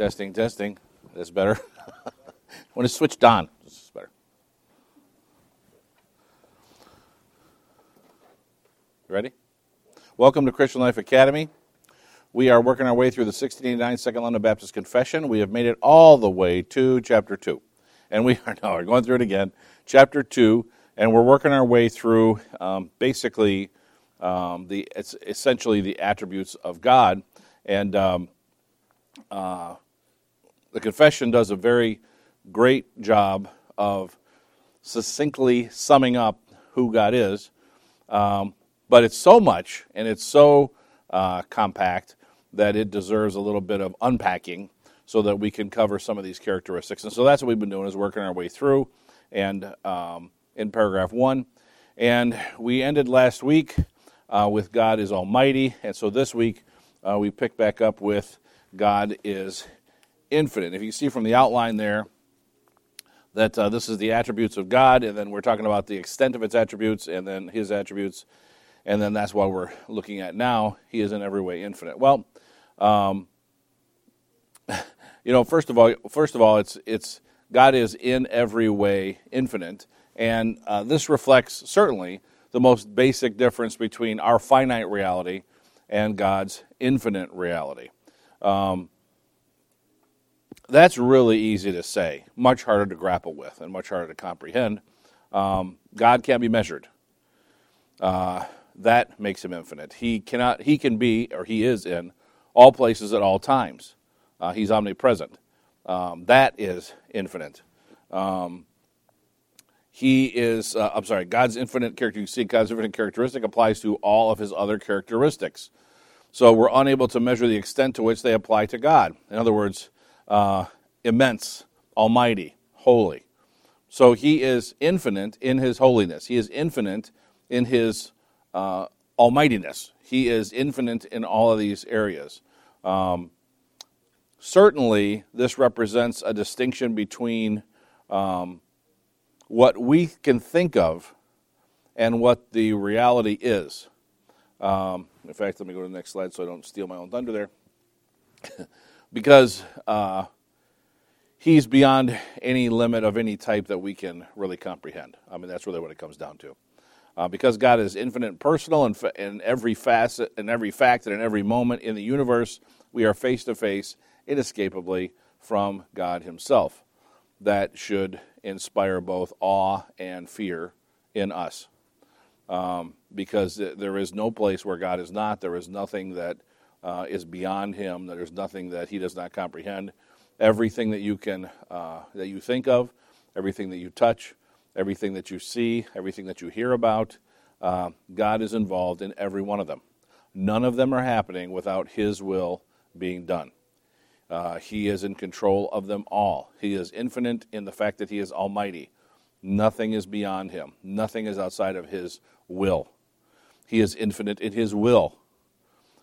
Testing, testing. That's better. when it's switched on, this is better. Ready? Welcome to Christian Life Academy. We are working our way through the 1689 Second London Baptist Confession. We have made it all the way to chapter 2. And we are now going through it again, chapter 2, and we're working our way through um, basically um, the it's essentially the attributes of God. And um, uh, the confession does a very great job of succinctly summing up who God is. Um, but it's so much and it's so uh, compact that it deserves a little bit of unpacking so that we can cover some of these characteristics. And so that's what we've been doing is working our way through and um, in paragraph one. And we ended last week uh, with God is Almighty. And so this week uh, we pick back up with God is infinite. If you see from the outline there that uh, this is the attributes of God, and then we're talking about the extent of its attributes and then his attributes, and then that's what we're looking at now. He is in every way infinite. Well, um, you know, first of all, first of all, it's it's God is in every way infinite, and uh, this reflects certainly the most basic difference between our finite reality and God's infinite reality. Um, that's really easy to say, much harder to grapple with, and much harder to comprehend. Um, God can't be measured. Uh, that makes him infinite. He cannot. He can be, or he is in all places at all times. Uh, he's omnipresent. Um, that is infinite. Um, he is. Uh, I'm sorry. God's infinite character. You see, God's infinite characteristic applies to all of his other characteristics. So we're unable to measure the extent to which they apply to God. In other words, uh, immense, almighty, holy. So he is infinite in his holiness. He is infinite in his uh, almightiness. He is infinite in all of these areas. Um, certainly, this represents a distinction between um, what we can think of and what the reality is. Um, in fact, let me go to the next slide so I don't steal my own thunder there. because uh, he's beyond any limit of any type that we can really comprehend. I mean, that's really what it comes down to. Uh, because God is infinite and personal in, in every facet, in every fact, and in every moment in the universe, we are face to face, inescapably, from God Himself. That should inspire both awe and fear in us. Um, because there is no place where God is not. There is nothing that uh, is beyond Him. There is nothing that He does not comprehend. Everything that you can uh, that you think of, everything that you touch, everything that you see, everything that you hear about, uh, God is involved in every one of them. None of them are happening without His will being done. Uh, he is in control of them all. He is infinite in the fact that He is almighty. Nothing is beyond Him, nothing is outside of His will. He is infinite in His will.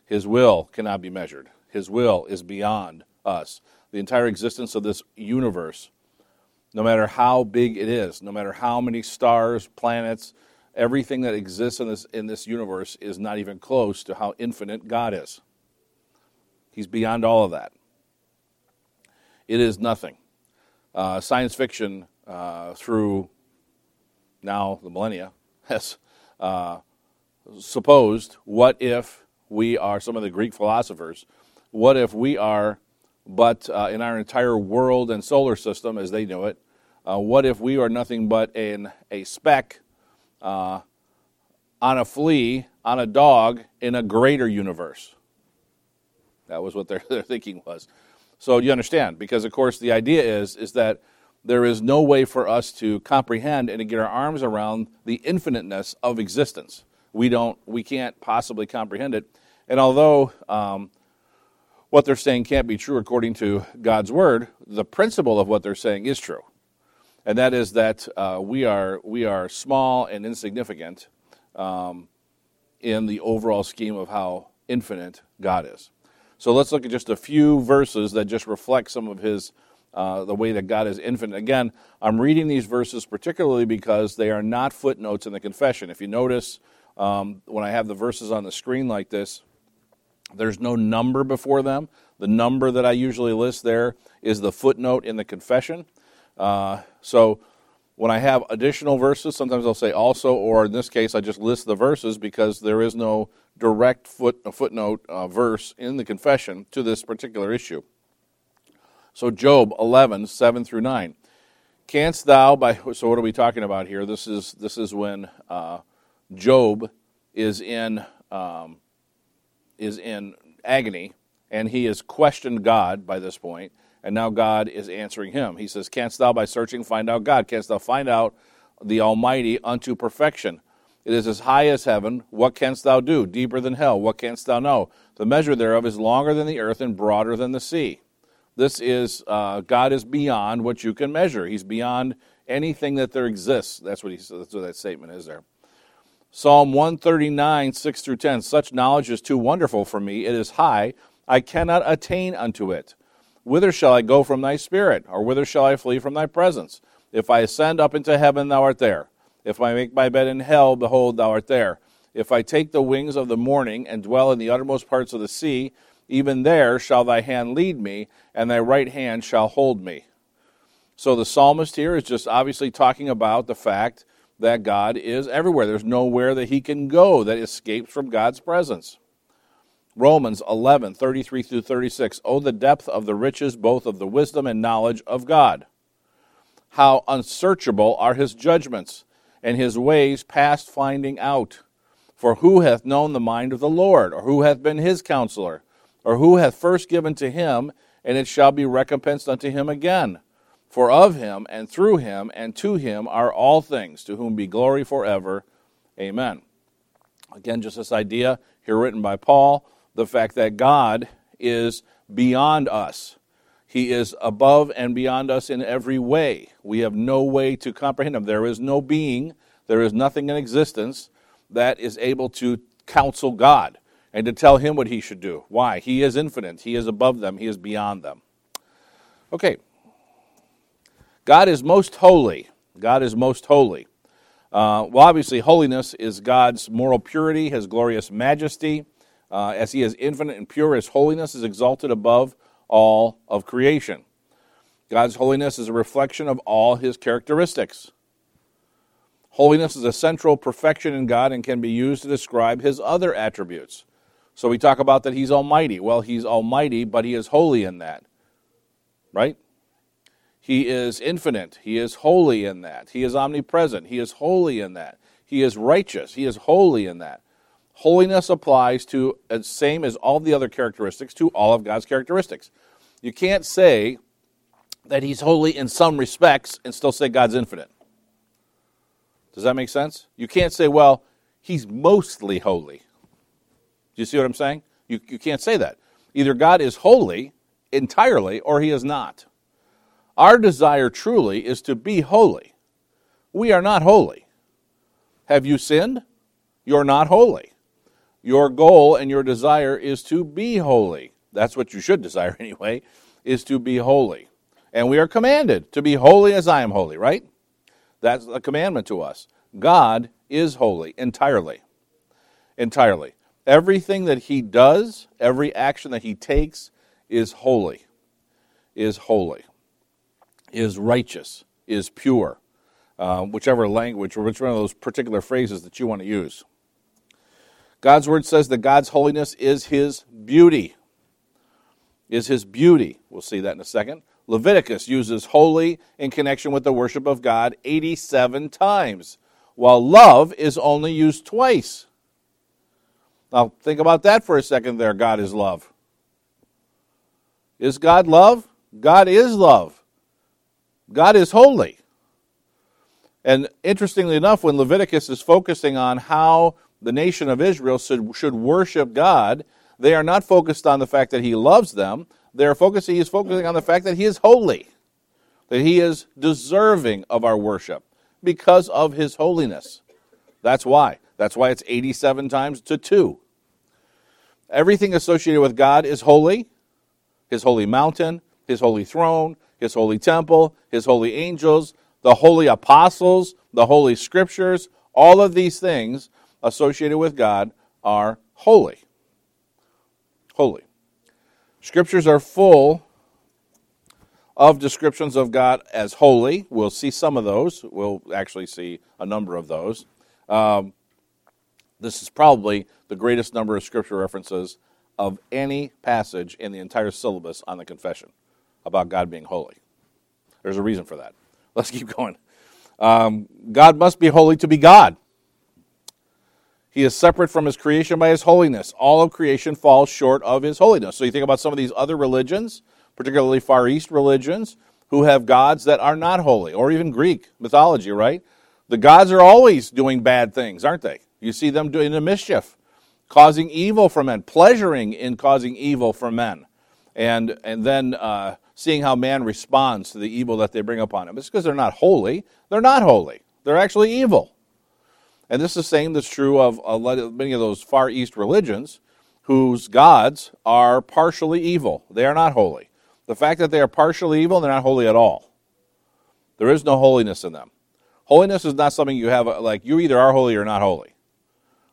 His will cannot be measured, His will is beyond us. The entire existence of this universe, no matter how big it is, no matter how many stars, planets, everything that exists in this, in this universe is not even close to how infinite God is. He's beyond all of that. It is nothing. Uh, science fiction, uh, through now the millennia, has uh, supposed what if we are some of the Greek philosophers, what if we are but uh, in our entire world and solar system as they knew it, uh, what if we are nothing but in a speck uh, on a flea, on a dog in a greater universe? That was what their, their thinking was. So you understand, because of course the idea is, is that there is no way for us to comprehend and to get our arms around the infiniteness of existence. We don't, we can't possibly comprehend it. And although um, what they're saying can't be true according to God's word, the principle of what they're saying is true, and that is that uh, we are we are small and insignificant um, in the overall scheme of how infinite God is. So let's look at just a few verses that just reflect some of His uh, the way that God is infinite. Again, I'm reading these verses particularly because they are not footnotes in the confession. If you notice, um, when I have the verses on the screen like this, there's no number before them. The number that I usually list there is the footnote in the confession. Uh, so when I have additional verses, sometimes I'll say also, or in this case, I just list the verses because there is no direct foot, footnote uh, verse in the confession to this particular issue. So, Job 11, 7 through 9. Canst thou, by, so what are we talking about here? This is, this is when uh, Job is in, um, is in agony, and he has questioned God by this point and now God is answering him. He says, Canst thou by searching find out God? Canst thou find out the Almighty unto perfection? It is as high as heaven. What canst thou do? Deeper than hell. What canst thou know? The measure thereof is longer than the earth and broader than the sea. This is, uh, God is beyond what you can measure. He's beyond anything that there exists. That's what, he, that's what that statement is there. Psalm 139, 6 through 10. Such knowledge is too wonderful for me. It is high. I cannot attain unto it. Whither shall I go from thy spirit? Or whither shall I flee from thy presence? If I ascend up into heaven, thou art there. If I make my bed in hell, behold, thou art there. If I take the wings of the morning and dwell in the uttermost parts of the sea, even there shall thy hand lead me, and thy right hand shall hold me. So the psalmist here is just obviously talking about the fact that God is everywhere. There's nowhere that he can go that escapes from God's presence. Romans 11, 33 through 36. Oh, the depth of the riches, both of the wisdom and knowledge of God. How unsearchable are his judgments, and his ways past finding out. For who hath known the mind of the Lord, or who hath been his counselor, or who hath first given to him, and it shall be recompensed unto him again? For of him, and through him, and to him are all things, to whom be glory forever. Amen. Again, just this idea here written by Paul the fact that God is beyond us. He is above and beyond us in every way. We have no way to comprehend Him. There is no being, there is nothing in existence that is able to counsel God and to tell Him what He should do. Why? He is infinite, He is above them, He is beyond them. Okay. God is most holy. God is most holy. Uh, well, obviously, holiness is God's moral purity, His glorious majesty. Uh, as he is infinite and pure, his holiness is exalted above all of creation. God's holiness is a reflection of all his characteristics. Holiness is a central perfection in God and can be used to describe his other attributes. So we talk about that he's almighty. Well, he's almighty, but he is holy in that. Right? He is infinite. He is holy in that. He is omnipresent. He is holy in that. He is righteous. He is holy in that. Holiness applies to, the same as all the other characteristics, to all of God's characteristics. You can't say that He's holy in some respects and still say God's infinite. Does that make sense? You can't say, well, He's mostly holy. Do you see what I'm saying? You, you can't say that. Either God is holy entirely or He is not. Our desire truly is to be holy. We are not holy. Have you sinned? You're not holy. Your goal and your desire is to be holy. That's what you should desire anyway, is to be holy. And we are commanded to be holy as I am holy, right? That's a commandment to us. God is holy entirely. Entirely. Everything that he does, every action that he takes is holy. Is holy. Is righteous. Is pure. Uh, whichever language or which one of those particular phrases that you want to use. God's word says that God's holiness is his beauty. Is his beauty. We'll see that in a second. Leviticus uses holy in connection with the worship of God 87 times, while love is only used twice. Now, think about that for a second there. God is love. Is God love? God is love. God is holy. And interestingly enough, when Leviticus is focusing on how the nation of Israel should, should worship God, they are not focused on the fact that He loves them. They are focusing, He is focusing on the fact that He is holy, that He is deserving of our worship because of His holiness. That's why. That's why it's 87 times to 2. Everything associated with God is holy His holy mountain, His holy throne, His holy temple, His holy angels, the holy apostles, the holy scriptures, all of these things associated with God are holy. Holy. Scriptures are full of descriptions of God as holy. We'll see some of those. We'll actually see a number of those. Um, this is probably the greatest number of scripture references of any passage in the entire syllabus on the confession about God being holy. There's a reason for that. Let's keep going. Um, God must be holy to be God. He is separate from his creation by his holiness. All of creation falls short of his holiness. So you think about some of these other religions, particularly Far East religions, who have gods that are not holy, or even Greek mythology, right? The gods are always doing bad things, aren't they? You see them doing the mischief, causing evil for men, pleasuring in causing evil for men, and, and then uh, seeing how man responds to the evil that they bring upon him. It's because they're not holy. They're not holy, they're actually evil. And this is the same that's true of many of those Far East religions whose gods are partially evil. They are not holy. The fact that they are partially evil, they're not holy at all. There is no holiness in them. Holiness is not something you have, like, you either are holy or not holy.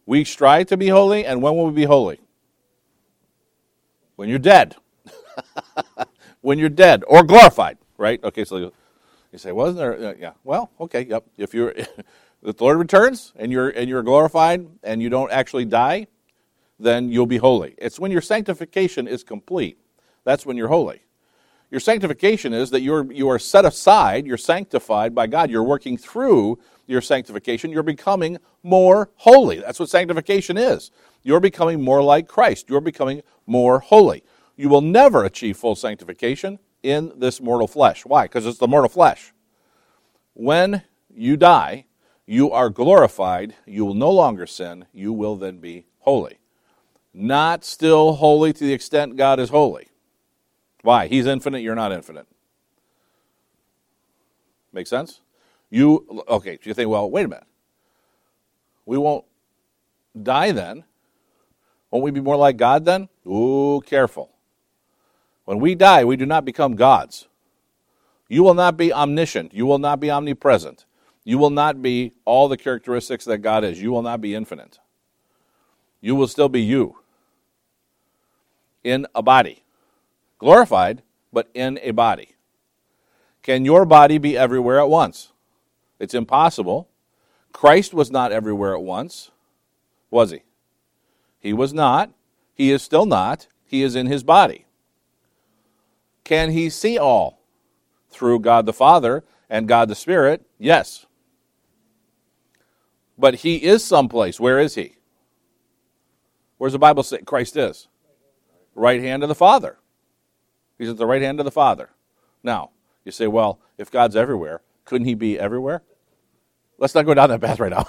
We strive to be holy, and when will we be holy? When you're dead. when you're dead or glorified, right? Okay, so you say, wasn't there? Uh, yeah. Well, okay, yep. If you're, if the Lord returns and you're and you're glorified and you don't actually die, then you'll be holy. It's when your sanctification is complete. That's when you're holy. Your sanctification is that you're you are set aside, you're sanctified by God. You're working through your sanctification, you're becoming more holy. That's what sanctification is. You're becoming more like Christ. You're becoming more holy. You will never achieve full sanctification in this mortal flesh. Why? Because it's the mortal flesh. When you die, you are glorified. You will no longer sin. You will then be holy. Not still holy to the extent God is holy. Why? He's infinite, you're not infinite. Make sense? You okay, so you think, well, wait a minute. We won't die then. Won't we be more like God then? Ooh, careful. When we die, we do not become gods. You will not be omniscient. You will not be omnipresent. You will not be all the characteristics that God is. You will not be infinite. You will still be you in a body, glorified, but in a body. Can your body be everywhere at once? It's impossible. Christ was not everywhere at once, was he? He was not. He is still not. He is in his body. Can he see all through God the Father and God the Spirit? Yes. But he is someplace. Where is he? Where's the Bible say Christ is? Right hand of the Father. He's at the right hand of the Father. Now, you say, well, if God's everywhere, couldn't he be everywhere? Let's not go down that path right now.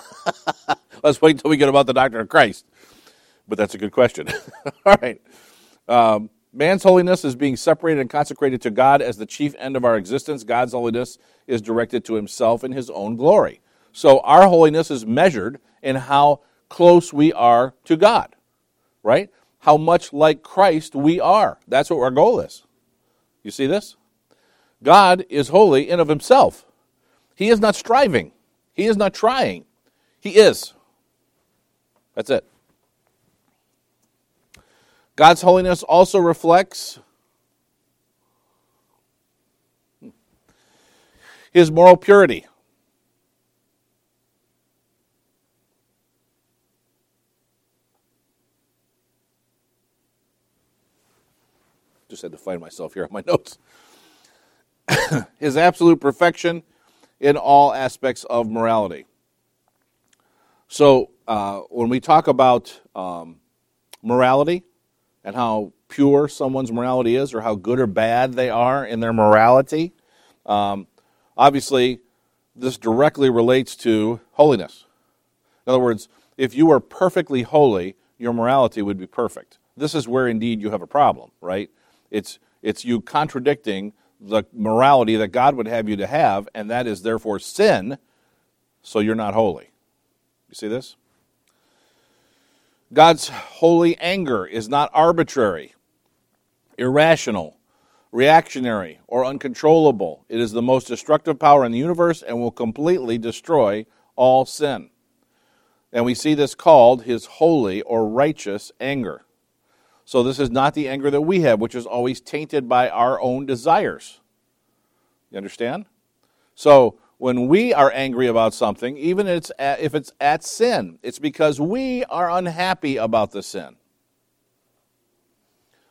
Let's wait until we get about the doctrine of Christ. But that's a good question. All right. Um, man's holiness is being separated and consecrated to God as the chief end of our existence. God's holiness is directed to himself in his own glory. So our holiness is measured in how close we are to God, right? How much like Christ we are. That's what our goal is. You see this? God is holy in of himself. He is not striving. He is not trying. He is. That's it. God's holiness also reflects his moral purity. Just had to find myself here on my notes. his absolute perfection in all aspects of morality. So, uh, when we talk about um, morality and how pure someone's morality is, or how good or bad they are in their morality, um, obviously, this directly relates to holiness. In other words, if you were perfectly holy, your morality would be perfect. This is where indeed you have a problem, right? It's, it's you contradicting the morality that God would have you to have, and that is therefore sin, so you're not holy. You see this? God's holy anger is not arbitrary, irrational, reactionary, or uncontrollable. It is the most destructive power in the universe and will completely destroy all sin. And we see this called his holy or righteous anger. So this is not the anger that we have, which is always tainted by our own desires. You understand? So when we are angry about something, even if it's at, if it's at sin, it's because we are unhappy about the sin.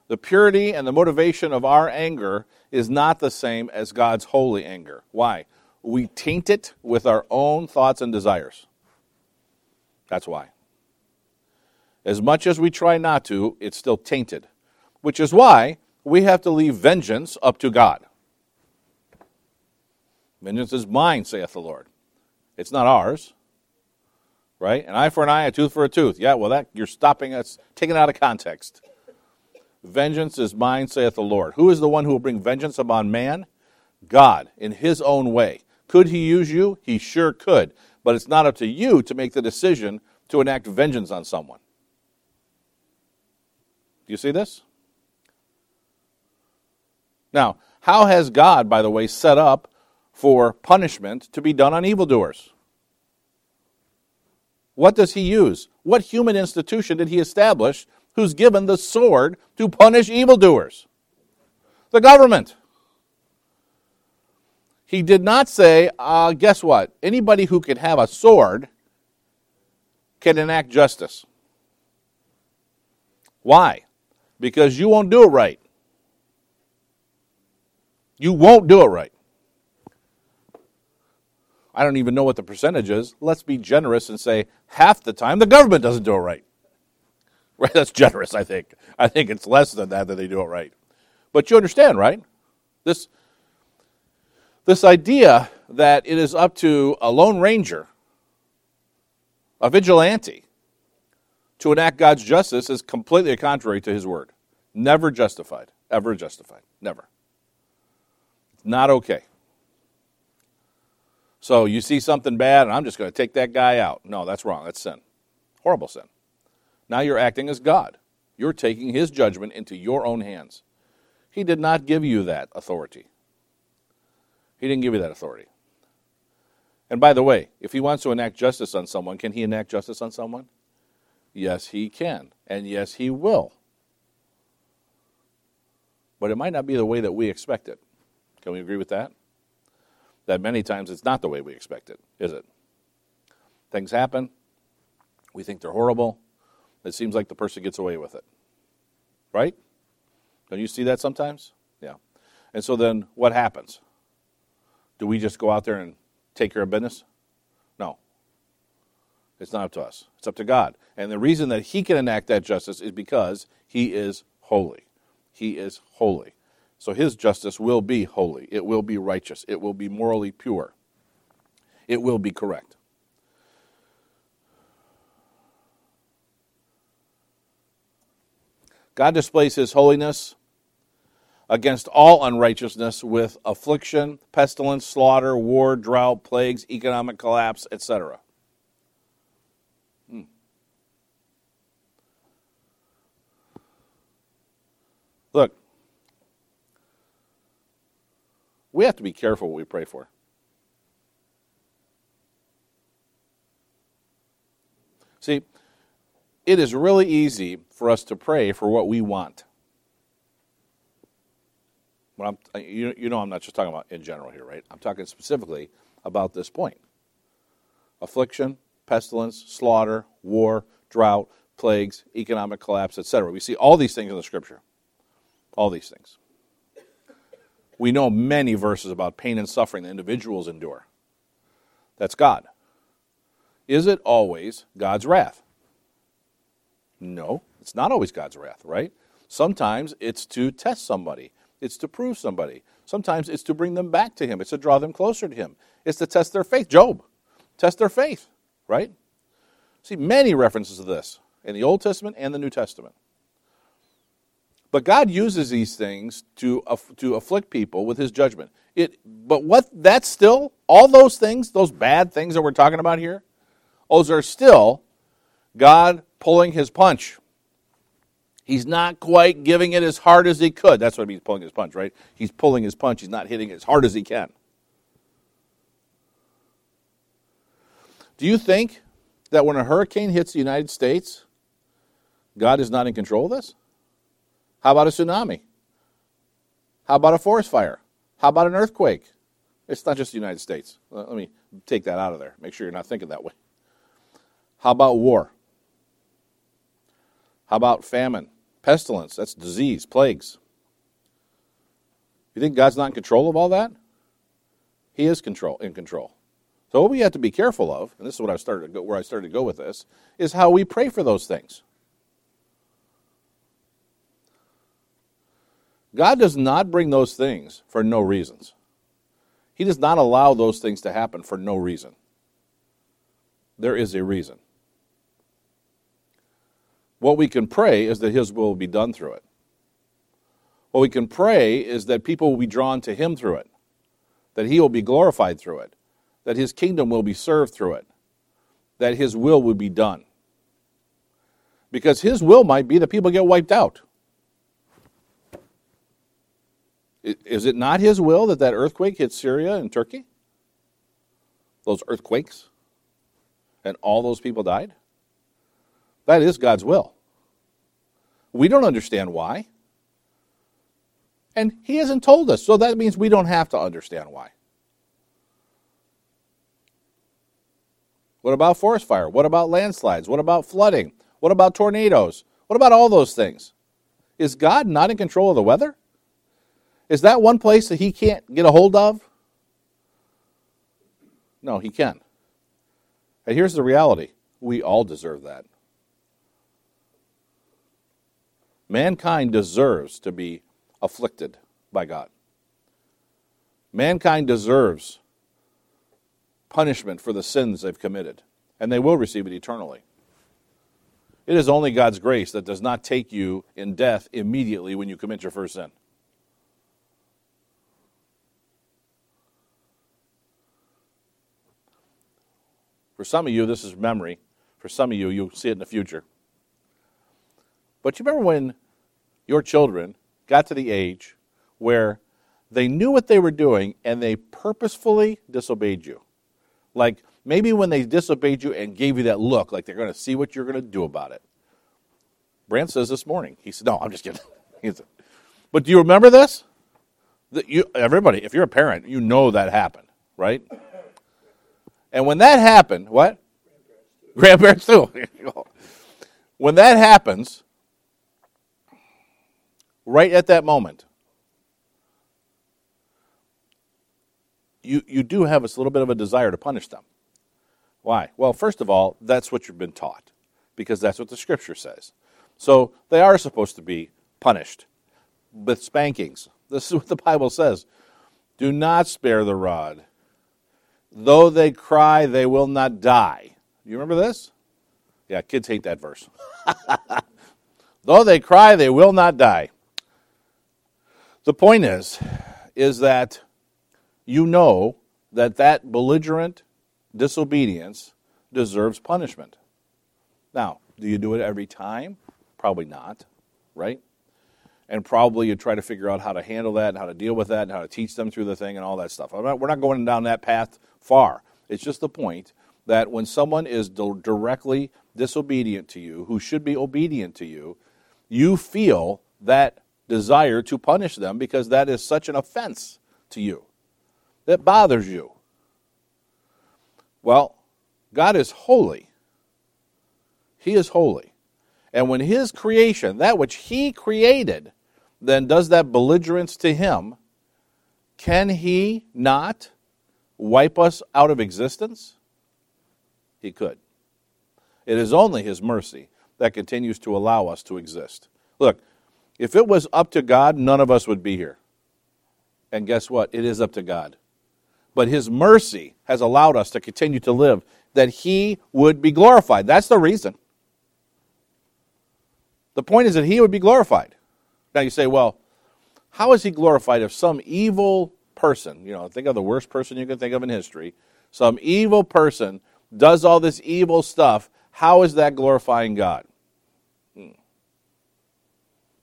The purity and the motivation of our anger is not the same as God's holy anger. Why? We taint it with our own thoughts and desires. That's why. As much as we try not to, it's still tainted, which is why we have to leave vengeance up to God. Vengeance is mine, saith the Lord. It's not ours. Right? An eye for an eye, a tooth for a tooth. Yeah, well, that you're stopping us, taking it out of context. Vengeance is mine, saith the Lord. Who is the one who will bring vengeance upon man? God, in his own way. Could he use you? He sure could. But it's not up to you to make the decision to enact vengeance on someone. Do you see this? Now, how has God, by the way, set up for punishment to be done on evildoers? What does he use? What human institution did he establish who's given the sword to punish evildoers? The government. He did not say, uh, guess what? Anybody who can have a sword can enact justice. Why? Because you won't do it right. You won't do it right. I don't even know what the percentage is. Let's be generous and say half the time the government doesn't do it right. Right? That's generous, I think. I think it's less than that that they do it right. But you understand, right? This this idea that it is up to a lone ranger, a vigilante, to enact God's justice is completely contrary to his word. Never justified. Ever justified. Never. Not okay. So you see something bad, and I'm just going to take that guy out. No, that's wrong. That's sin. Horrible sin. Now you're acting as God. You're taking his judgment into your own hands. He did not give you that authority. He didn't give you that authority. And by the way, if he wants to enact justice on someone, can he enact justice on someone? Yes, he can. And yes, he will. But it might not be the way that we expect it. Can we agree with that? That many times it's not the way we expect it, is it? Things happen. We think they're horrible. It seems like the person gets away with it. Right? Don't you see that sometimes? Yeah. And so then what happens? Do we just go out there and take care of business? No. It's not up to us. It's up to God. And the reason that He can enact that justice is because He is holy. He is holy. So his justice will be holy, it will be righteous, it will be morally pure, it will be correct. God displays his holiness against all unrighteousness with affliction, pestilence, slaughter, war, drought, plagues, economic collapse, etc. Hmm. Look, we have to be careful what we pray for. See, it is really easy for us to pray for what we want. When I'm, you, you know, I'm not just talking about in general here, right? I'm talking specifically about this point affliction, pestilence, slaughter, war, drought, plagues, economic collapse, etc. We see all these things in the scripture. All these things. We know many verses about pain and suffering that individuals endure. That's God. Is it always God's wrath? No, it's not always God's wrath, right? Sometimes it's to test somebody, it's to prove somebody. Sometimes it's to bring them back to Him, it's to draw them closer to Him, it's to test their faith. Job, test their faith, right? See, many references to this in the Old Testament and the New Testament. But God uses these things to, to afflict people with his judgment. It, but what that's still, all those things, those bad things that we're talking about here, those are still God pulling his punch. He's not quite giving it as hard as he could. That's what I he's pulling his punch, right? He's pulling his punch. He's not hitting as hard as he can. Do you think that when a hurricane hits the United States, God is not in control of this? How about a tsunami? How about a forest fire? How about an earthquake? It's not just the United States. Let me take that out of there. Make sure you're not thinking that way. How about war? How about famine? Pestilence, that's disease, plagues. You think God's not in control of all that? He is control in control. So what we have to be careful of, and this is what I started go, where I started to go with this, is how we pray for those things. God does not bring those things for no reasons. He does not allow those things to happen for no reason. There is a reason. What we can pray is that His will be done through it. What we can pray is that people will be drawn to Him through it, that He will be glorified through it, that His kingdom will be served through it, that His will will be done. Because His will might be that people get wiped out. Is it not his will that that earthquake hit Syria and Turkey? Those earthquakes? And all those people died? That is God's will. We don't understand why. And he hasn't told us, so that means we don't have to understand why. What about forest fire? What about landslides? What about flooding? What about tornadoes? What about all those things? Is God not in control of the weather? Is that one place that he can't get a hold of? No, he can. And here's the reality we all deserve that. Mankind deserves to be afflicted by God. Mankind deserves punishment for the sins they've committed, and they will receive it eternally. It is only God's grace that does not take you in death immediately when you commit your first sin. For some of you, this is memory. For some of you, you'll see it in the future. But you remember when your children got to the age where they knew what they were doing and they purposefully disobeyed you? Like maybe when they disobeyed you and gave you that look, like they're going to see what you're going to do about it. Brant says this morning, he said, No, I'm just kidding. said, but do you remember this? That you, everybody, if you're a parent, you know that happened, right? And when that happened, what? Grandparents too. when that happens, right at that moment, you, you do have a little bit of a desire to punish them. Why? Well, first of all, that's what you've been taught, because that's what the scripture says. So they are supposed to be punished with spankings. This is what the Bible says. Do not spare the rod Though they cry, they will not die. You remember this? Yeah, kids hate that verse. Though they cry, they will not die. The point is, is that you know that that belligerent disobedience deserves punishment. Now, do you do it every time? Probably not, right? And probably you try to figure out how to handle that and how to deal with that and how to teach them through the thing and all that stuff. Not, we're not going down that path far. It's just the point that when someone is directly disobedient to you, who should be obedient to you, you feel that desire to punish them because that is such an offense to you. That bothers you. Well, God is holy. He is holy. And when His creation, that which He created, then does that belligerence to Him, can He not wipe us out of existence? He could. It is only His mercy that continues to allow us to exist. Look, if it was up to God, none of us would be here. And guess what? It is up to God. But His mercy has allowed us to continue to live, that He would be glorified. That's the reason. The point is that He would be glorified. Now you say, well, how is He glorified if some evil person, you know, think of the worst person you can think of in history, some evil person does all this evil stuff, how is that glorifying God? Hmm.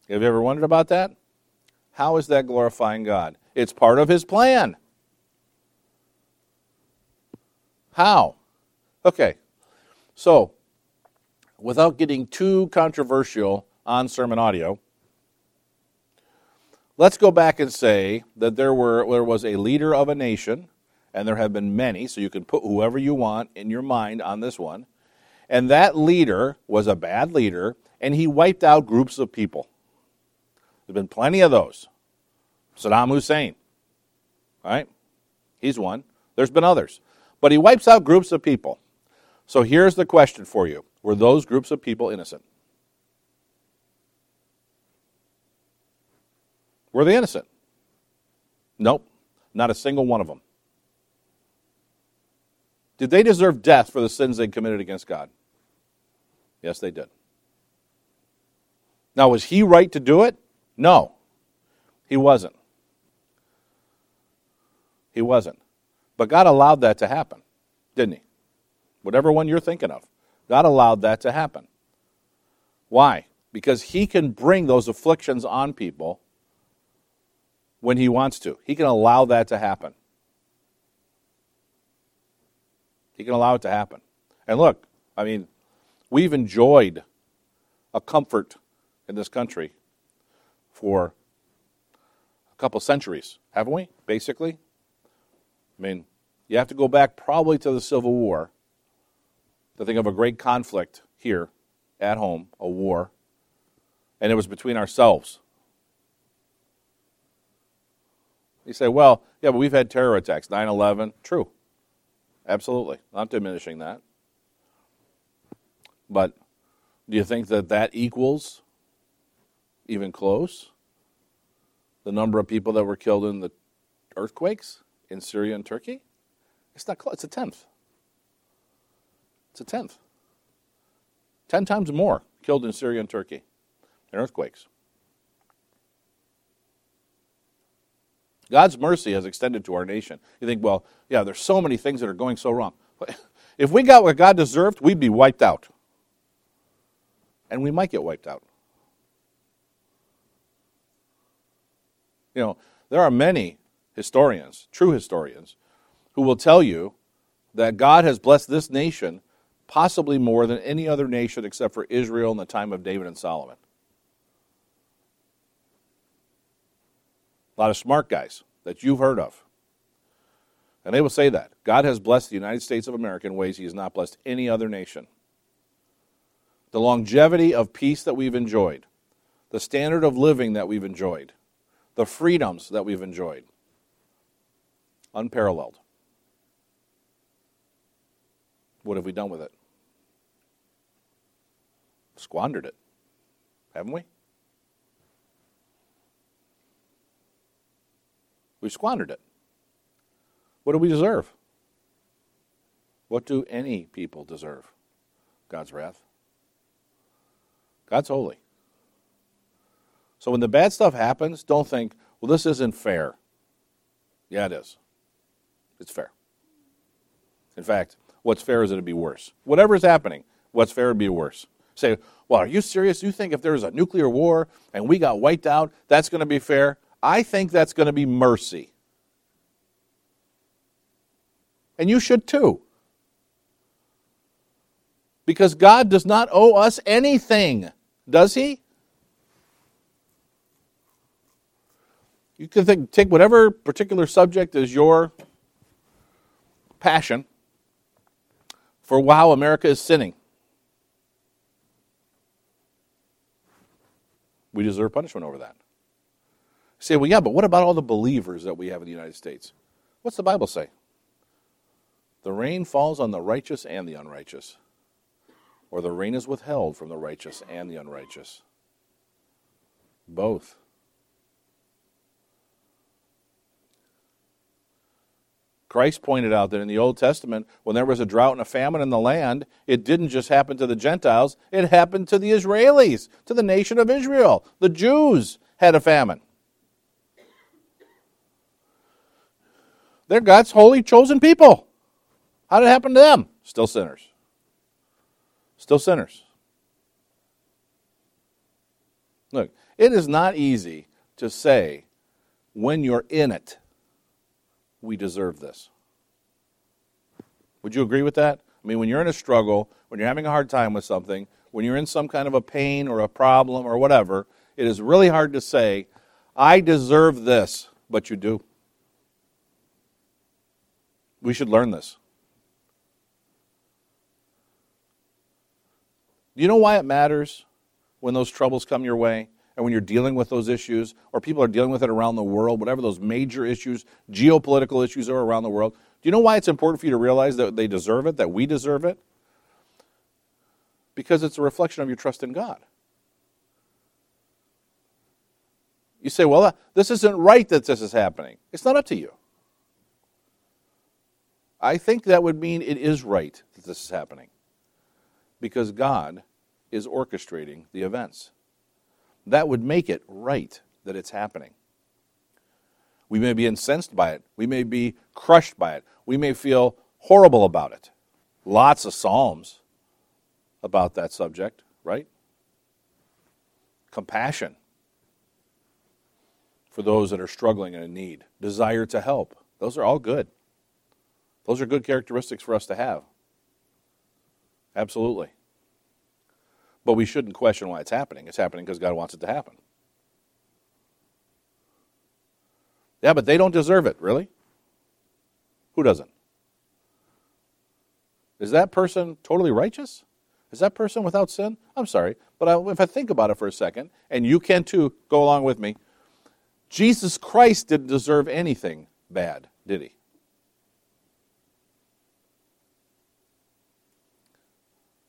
Have you ever wondered about that? How is that glorifying God? It's part of His plan. How? Okay, so without getting too controversial on sermon audio, let's go back and say that there, were, there was a leader of a nation, and there have been many, so you can put whoever you want in your mind on this one. And that leader was a bad leader, and he wiped out groups of people. There's been plenty of those. Saddam Hussein, right? He's one. There's been others. But he wipes out groups of people. So here's the question for you Were those groups of people innocent? Were they innocent? Nope, not a single one of them. Did they deserve death for the sins they committed against God? Yes, they did. Now, was he right to do it? No, he wasn't. He wasn't. But God allowed that to happen, didn't he? Whatever one you're thinking of, God allowed that to happen. Why? Because he can bring those afflictions on people when he wants to. He can allow that to happen. He can allow it to happen. And look, I mean, we've enjoyed a comfort in this country for a couple centuries, haven't we? Basically. I mean, you have to go back probably to the Civil War to think of a great conflict here at home, a war, and it was between ourselves. You say, well, yeah, but we've had terror attacks, 9 11. True. Absolutely. Not diminishing that. But do you think that that equals even close the number of people that were killed in the earthquakes in Syria and Turkey? It's not close. It's a tenth. It's a tenth. Ten times more killed in Syria and Turkey in earthquakes. God's mercy has extended to our nation. You think, well, yeah, there's so many things that are going so wrong. If we got what God deserved, we'd be wiped out. And we might get wiped out. You know, there are many historians, true historians, who will tell you that God has blessed this nation possibly more than any other nation except for Israel in the time of David and Solomon. A lot of smart guys that you've heard of. And they will say that. God has blessed the United States of America in ways he has not blessed any other nation. The longevity of peace that we've enjoyed, the standard of living that we've enjoyed, the freedoms that we've enjoyed, unparalleled. What have we done with it? Squandered it, haven't we? We squandered it. What do we deserve? What do any people deserve? God's wrath. God's holy. So when the bad stuff happens, don't think, well, this isn't fair. Yeah, it is. It's fair. In fact, what's fair is it'd be worse. Whatever is happening, what's fair would be worse. Say, well, are you serious? You think if there's a nuclear war and we got wiped out, that's going to be fair? I think that's going to be mercy. And you should too. Because God does not owe us anything, does He? You can think, take whatever particular subject is your passion for wow, America is sinning. We deserve punishment over that say, well, yeah, but what about all the believers that we have in the United States? What's the Bible say? The rain falls on the righteous and the unrighteous, or the rain is withheld from the righteous and the unrighteous. Both. Christ pointed out that in the Old Testament, when there was a drought and a famine in the land, it didn't just happen to the Gentiles, it happened to the Israelis, to the nation of Israel. The Jews had a famine. They're God's holy chosen people. How did it happen to them? Still sinners. Still sinners. Look, it is not easy to say when you're in it, we deserve this. Would you agree with that? I mean, when you're in a struggle, when you're having a hard time with something, when you're in some kind of a pain or a problem or whatever, it is really hard to say, I deserve this, but you do. We should learn this. Do you know why it matters when those troubles come your way and when you're dealing with those issues or people are dealing with it around the world, whatever those major issues, geopolitical issues are around the world? Do you know why it's important for you to realize that they deserve it, that we deserve it? Because it's a reflection of your trust in God. You say, well, uh, this isn't right that this is happening. It's not up to you. I think that would mean it is right that this is happening because God is orchestrating the events. That would make it right that it's happening. We may be incensed by it. We may be crushed by it. We may feel horrible about it. Lots of Psalms about that subject, right? Compassion for those that are struggling and in need, desire to help. Those are all good. Those are good characteristics for us to have. Absolutely. But we shouldn't question why it's happening. It's happening because God wants it to happen. Yeah, but they don't deserve it, really? Who doesn't? Is that person totally righteous? Is that person without sin? I'm sorry, but I, if I think about it for a second, and you can too, go along with me, Jesus Christ didn't deserve anything bad, did he?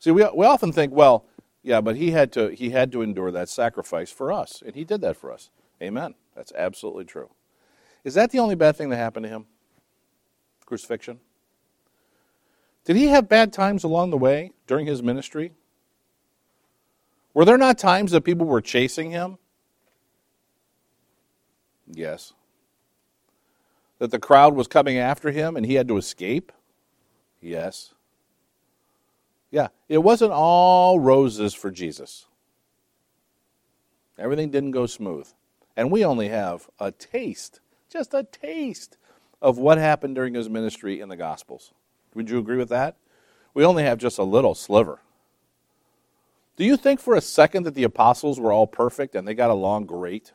See, we, we often think, well, yeah, but he had to he had to endure that sacrifice for us, and he did that for us. Amen. That's absolutely true. Is that the only bad thing that happened to him? Crucifixion? Did he have bad times along the way during his ministry? Were there not times that people were chasing him? Yes. That the crowd was coming after him and he had to escape? Yes. Yeah, it wasn't all roses for Jesus. Everything didn't go smooth. And we only have a taste, just a taste, of what happened during his ministry in the Gospels. Would you agree with that? We only have just a little sliver. Do you think for a second that the apostles were all perfect and they got along great?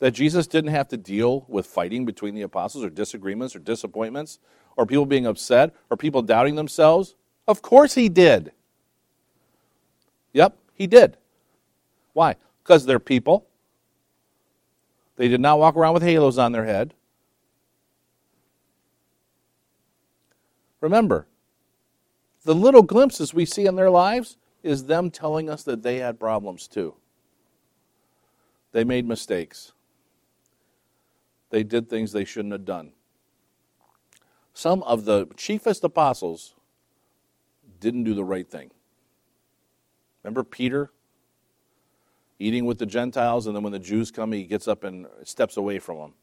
That Jesus didn't have to deal with fighting between the apostles or disagreements or disappointments or people being upset or people doubting themselves? Of course he did. Yep, he did. Why? Because they're people. They did not walk around with halos on their head. Remember, the little glimpses we see in their lives is them telling us that they had problems too. They made mistakes. They did things they shouldn't have done. Some of the chiefest apostles didn't do the right thing. Remember Peter eating with the Gentiles, and then when the Jews come, he gets up and steps away from them,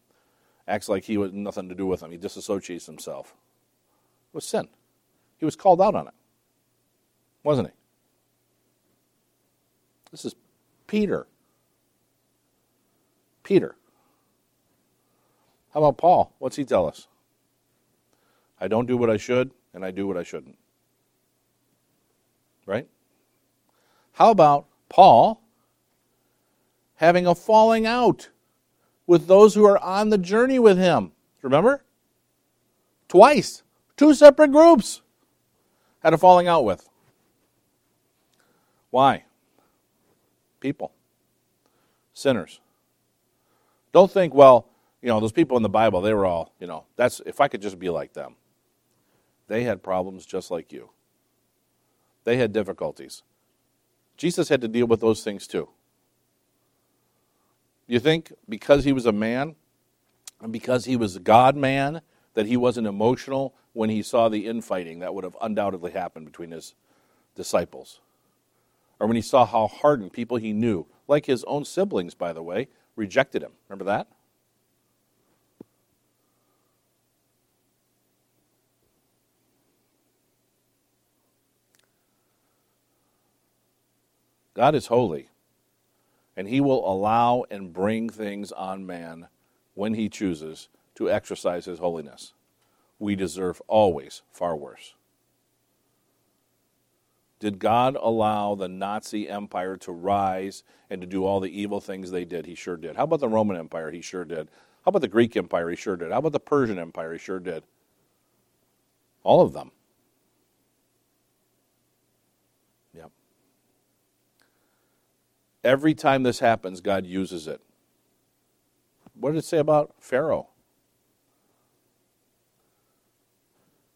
acts like he had nothing to do with them. He disassociates himself. It was sin. He was called out on it, wasn't he? This is Peter. Peter. How about Paul? What's he tell us? I don't do what I should, and I do what I shouldn't right? How about Paul having a falling out with those who are on the journey with him? Remember? Twice. Two separate groups had a falling out with. Why? People. Sinners. Don't think, well, you know, those people in the Bible, they were all, you know, that's if I could just be like them. They had problems just like you. They had difficulties. Jesus had to deal with those things too. You think because he was a man and because he was a God man that he wasn't emotional when he saw the infighting that would have undoubtedly happened between his disciples? Or when he saw how hardened people he knew, like his own siblings, by the way, rejected him. Remember that? God is holy, and He will allow and bring things on man when He chooses to exercise His holiness. We deserve always far worse. Did God allow the Nazi Empire to rise and to do all the evil things they did? He sure did. How about the Roman Empire? He sure did. How about the Greek Empire? He sure did. How about the Persian Empire? He sure did. All of them. Every time this happens, God uses it. What did it say about Pharaoh?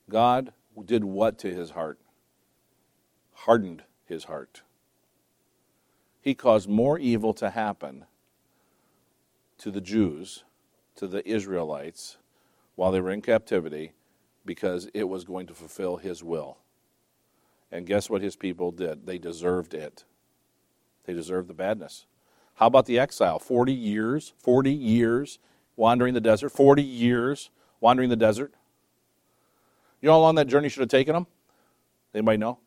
God did what to his heart? Hardened his heart. He caused more evil to happen to the Jews, to the Israelites, while they were in captivity, because it was going to fulfill his will. And guess what his people did? They deserved it. They deserve the badness. How about the exile? 40 years, 40 years wandering the desert, 40 years wandering the desert. You know how long that journey should have taken them? Anybody know?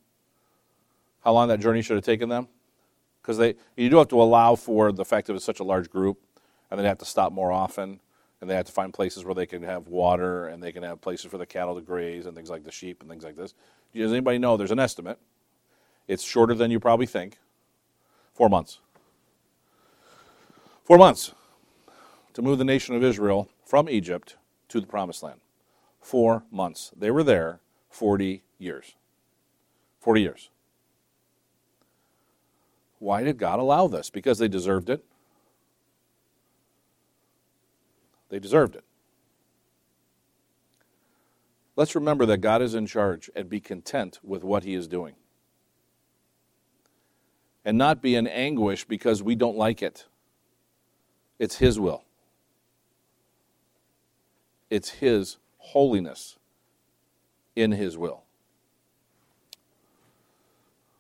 How long that journey should have taken them? Because they you do have to allow for the fact that it's such a large group, and they have to stop more often, and they have to find places where they can have water, and they can have places for the cattle to graze, and things like the sheep and things like this. Does anybody know? There's an estimate. It's shorter than you probably think. Four months. Four months to move the nation of Israel from Egypt to the promised land. Four months. They were there 40 years. 40 years. Why did God allow this? Because they deserved it. They deserved it. Let's remember that God is in charge and be content with what He is doing. And not be in anguish because we don't like it. It's His will, it's His holiness in His will.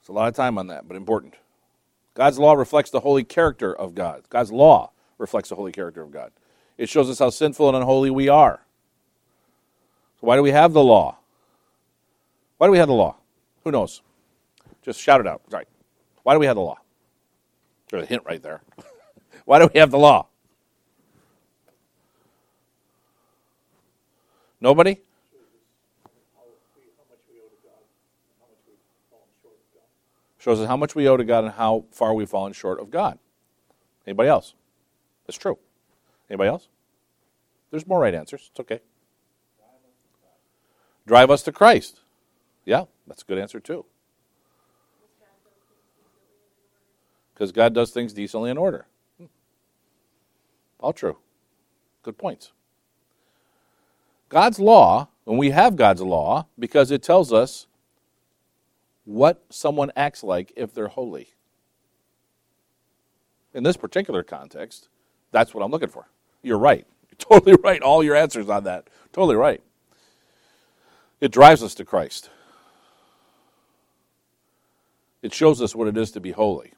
It's a lot of time on that, but important. God's law reflects the holy character of God. God's law reflects the holy character of God. It shows us how sinful and unholy we are. So, why do we have the law? Why do we have the law? Who knows? Just shout it out. Right. Why do we have the law? There's a hint right there. why do we have the law? Nobody? Shows us how much we owe to God and how far we've fallen short of God. Anybody else? That's true. Anybody else? There's more right answers. It's okay. Drive us to Christ. Yeah, that's a good answer too. Because God does things decently in order. All true. Good points. God's law, and we have God's law because it tells us what someone acts like if they're holy. In this particular context, that's what I'm looking for. You're right. You're totally right. All your answers on that. Totally right. It drives us to Christ. It shows us what it is to be holy.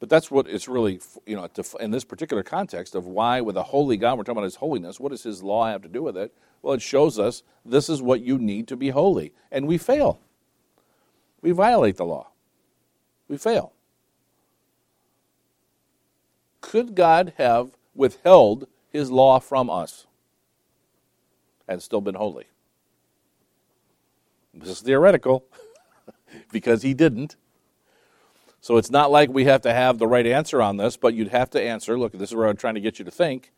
But that's what it's really, you know, in this particular context of why, with a holy God, we're talking about His holiness. What does His law have to do with it? Well, it shows us this is what you need to be holy. And we fail. We violate the law. We fail. Could God have withheld His law from us and still been holy? This is theoretical because He didn't. So it's not like we have to have the right answer on this, but you'd have to answer look, this is where I'm trying to get you to think.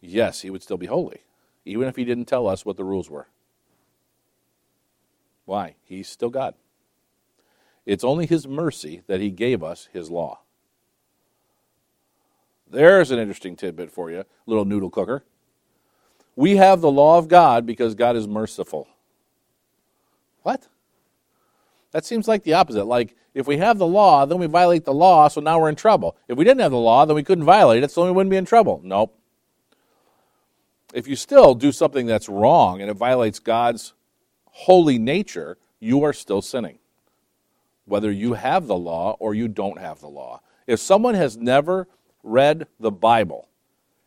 Yes, he would still be holy, even if he didn't tell us what the rules were. Why? He's still God. It's only his mercy that he gave us his law. There's an interesting tidbit for you, little noodle cooker. We have the law of God because God is merciful. What? That seems like the opposite. Like, if we have the law, then we violate the law, so now we're in trouble. If we didn't have the law, then we couldn't violate it, so we wouldn't be in trouble. Nope. If you still do something that's wrong and it violates God's holy nature, you are still sinning, whether you have the law or you don't have the law. If someone has never read the Bible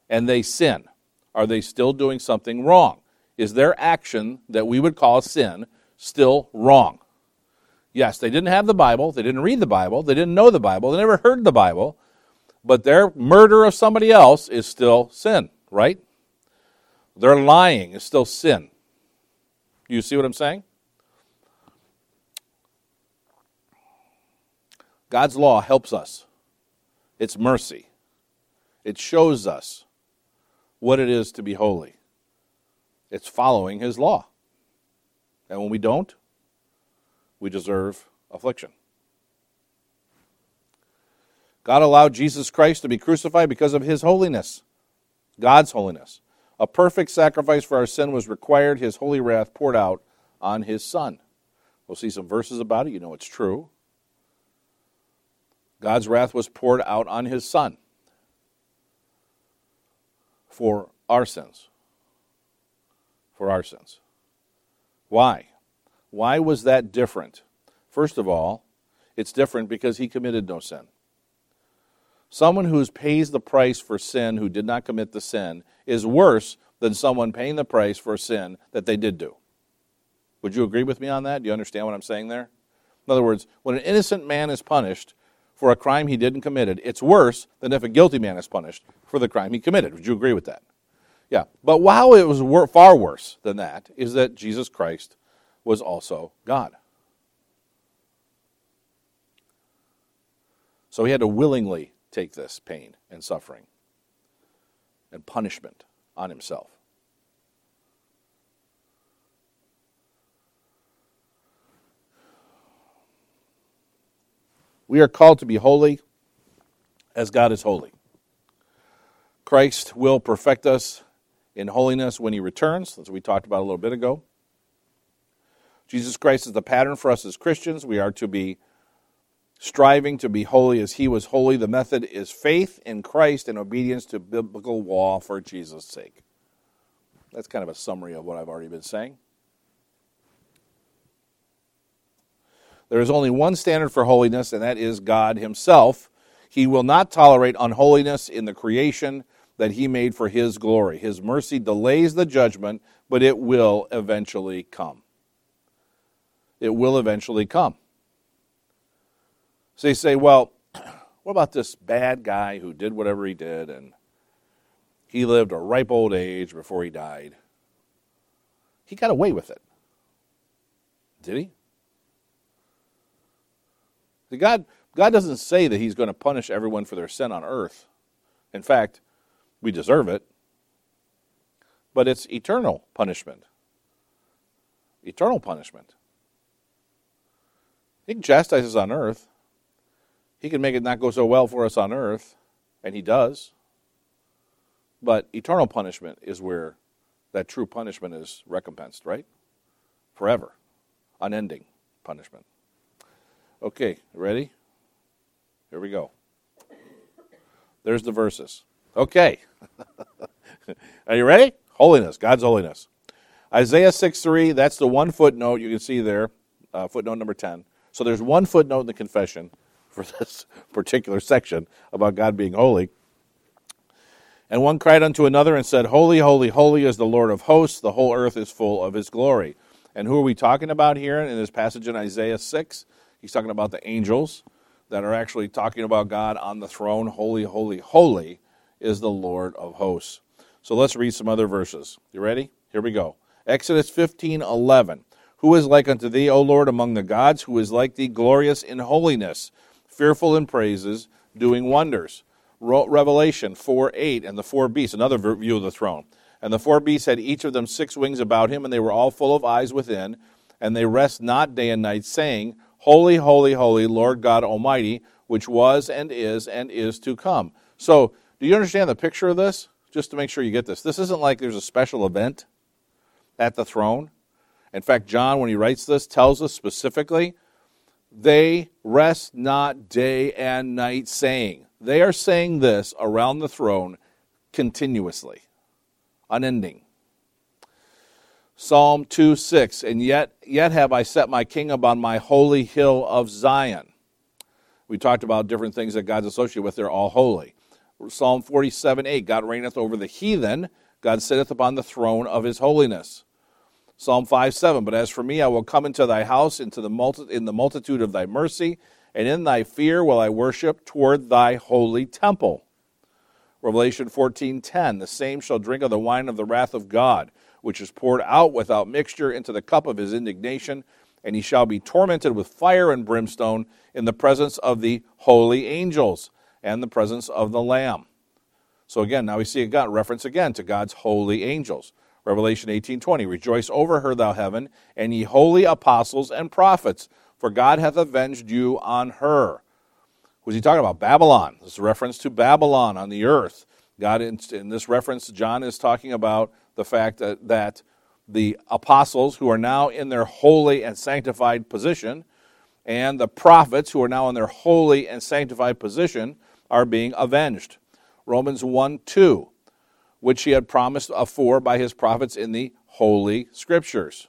and they sin, are they still doing something wrong? Is their action that we would call sin still wrong? Yes, they didn't have the Bible. They didn't read the Bible. They didn't know the Bible. They never heard the Bible. But their murder of somebody else is still sin, right? Their lying is still sin. You see what I'm saying? God's law helps us. It's mercy. It shows us what it is to be holy. It's following His law. And when we don't, we deserve affliction. God allowed Jesus Christ to be crucified because of his holiness, God's holiness. A perfect sacrifice for our sin was required, his holy wrath poured out on his Son. We'll see some verses about it. You know it's true. God's wrath was poured out on his Son for our sins. For our sins. Why? Why was that different? First of all, it's different because he committed no sin. Someone who pays the price for sin who did not commit the sin is worse than someone paying the price for a sin that they did do. Would you agree with me on that? Do you understand what I'm saying there? In other words, when an innocent man is punished for a crime he didn't commit, it's worse than if a guilty man is punished for the crime he committed. Would you agree with that? Yeah. But while it was far worse than that, is that Jesus Christ was also God. So he had to willingly take this pain and suffering and punishment on himself. We are called to be holy as God is holy. Christ will perfect us in holiness when he returns, as we talked about a little bit ago. Jesus Christ is the pattern for us as Christians. We are to be striving to be holy as he was holy. The method is faith in Christ and obedience to biblical law for Jesus' sake. That's kind of a summary of what I've already been saying. There is only one standard for holiness, and that is God Himself. He will not tolerate unholiness in the creation that He made for His glory. His mercy delays the judgment, but it will eventually come. It will eventually come. So you say, well, what about this bad guy who did whatever he did and he lived a ripe old age before he died? He got away with it. Did he? See, God, God doesn't say that he's going to punish everyone for their sin on earth. In fact, we deserve it. But it's eternal punishment. Eternal punishment. He can chastise us on earth, he can make it not go so well for us on earth, and He does. But eternal punishment is where that true punishment is recompensed, right? Forever. Unending punishment. Okay, ready? Here we go. There's the verses. Okay. Are you ready? Holiness, God's holiness. Isaiah 6 3, that's the one footnote you can see there, uh, footnote number 10. So there's one footnote in the confession for this particular section about God being holy. And one cried unto another and said, Holy, holy, holy is the Lord of hosts. The whole earth is full of his glory. And who are we talking about here in this passage in Isaiah 6? He's talking about the angels that are actually talking about God on the throne. Holy, holy, holy is the Lord of hosts. So let's read some other verses. You ready? Here we go. Exodus 15 11. Who is like unto thee, O Lord, among the gods? Who is like thee, glorious in holiness? fearful in praises, doing wonders. Revelation 4 8, and the four beasts, another view of the throne. And the four beasts had each of them six wings about him, and they were all full of eyes within, and they rest not day and night, saying, Holy, holy, holy, Lord God Almighty, which was and is and is to come. So, do you understand the picture of this? Just to make sure you get this. This isn't like there's a special event at the throne. In fact, John, when he writes this, tells us specifically they rest not day and night, saying, They are saying this around the throne continuously, unending. Psalm 2 6, and yet, yet have I set my king upon my holy hill of Zion. We talked about different things that God's associated with, they're all holy. Psalm 47 8, God reigneth over the heathen, God sitteth upon the throne of his holiness. Psalm 5 7. But as for me, I will come into thy house into the multi- in the multitude of thy mercy, and in thy fear will I worship toward thy holy temple. Revelation 14 10. The same shall drink of the wine of the wrath of God, which is poured out without mixture into the cup of his indignation, and he shall be tormented with fire and brimstone in the presence of the holy angels and the presence of the Lamb. So again, now we see a reference again to God's holy angels. Revelation 18:20 Rejoice over her thou heaven and ye holy apostles and prophets for God hath avenged you on her. Who's he talking about? Babylon. This is a reference to Babylon on the earth. God in, in this reference John is talking about the fact that that the apostles who are now in their holy and sanctified position and the prophets who are now in their holy and sanctified position are being avenged. Romans 1 2, which he had promised afore by his prophets in the holy scriptures.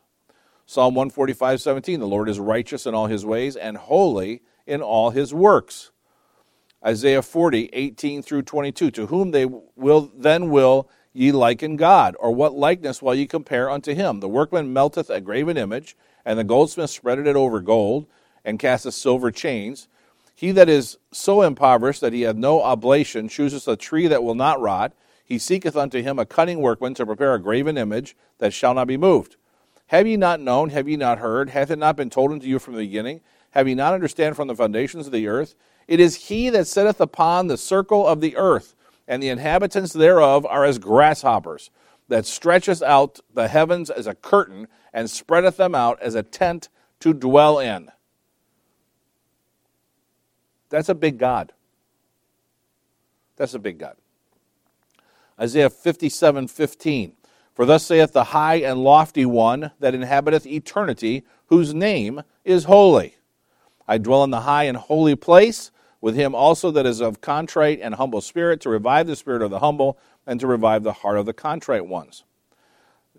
Psalm 145 17, the Lord is righteous in all his ways and holy in all his works. Isaiah 40 18 through 22, to whom they will then will ye liken God? Or what likeness will ye compare unto him? The workman melteth a graven image, and the goldsmith spreadeth it over gold, and casteth silver chains. He that is so impoverished that he hath no oblation chooseth a tree that will not rot. He seeketh unto him a cunning workman to prepare a graven image that shall not be moved. Have ye not known? Have ye not heard? Hath it not been told unto you from the beginning? Have ye not understand from the foundations of the earth? It is he that sitteth upon the circle of the earth and the inhabitants thereof are as grasshoppers, that stretcheth out the heavens as a curtain, and spreadeth them out as a tent to dwell in. That's a big God. That's a big God. Isaiah 57 15. For thus saith the high and lofty one that inhabiteth eternity, whose name is holy. I dwell in the high and holy place with him also that is of contrite and humble spirit, to revive the spirit of the humble, and to revive the heart of the contrite ones.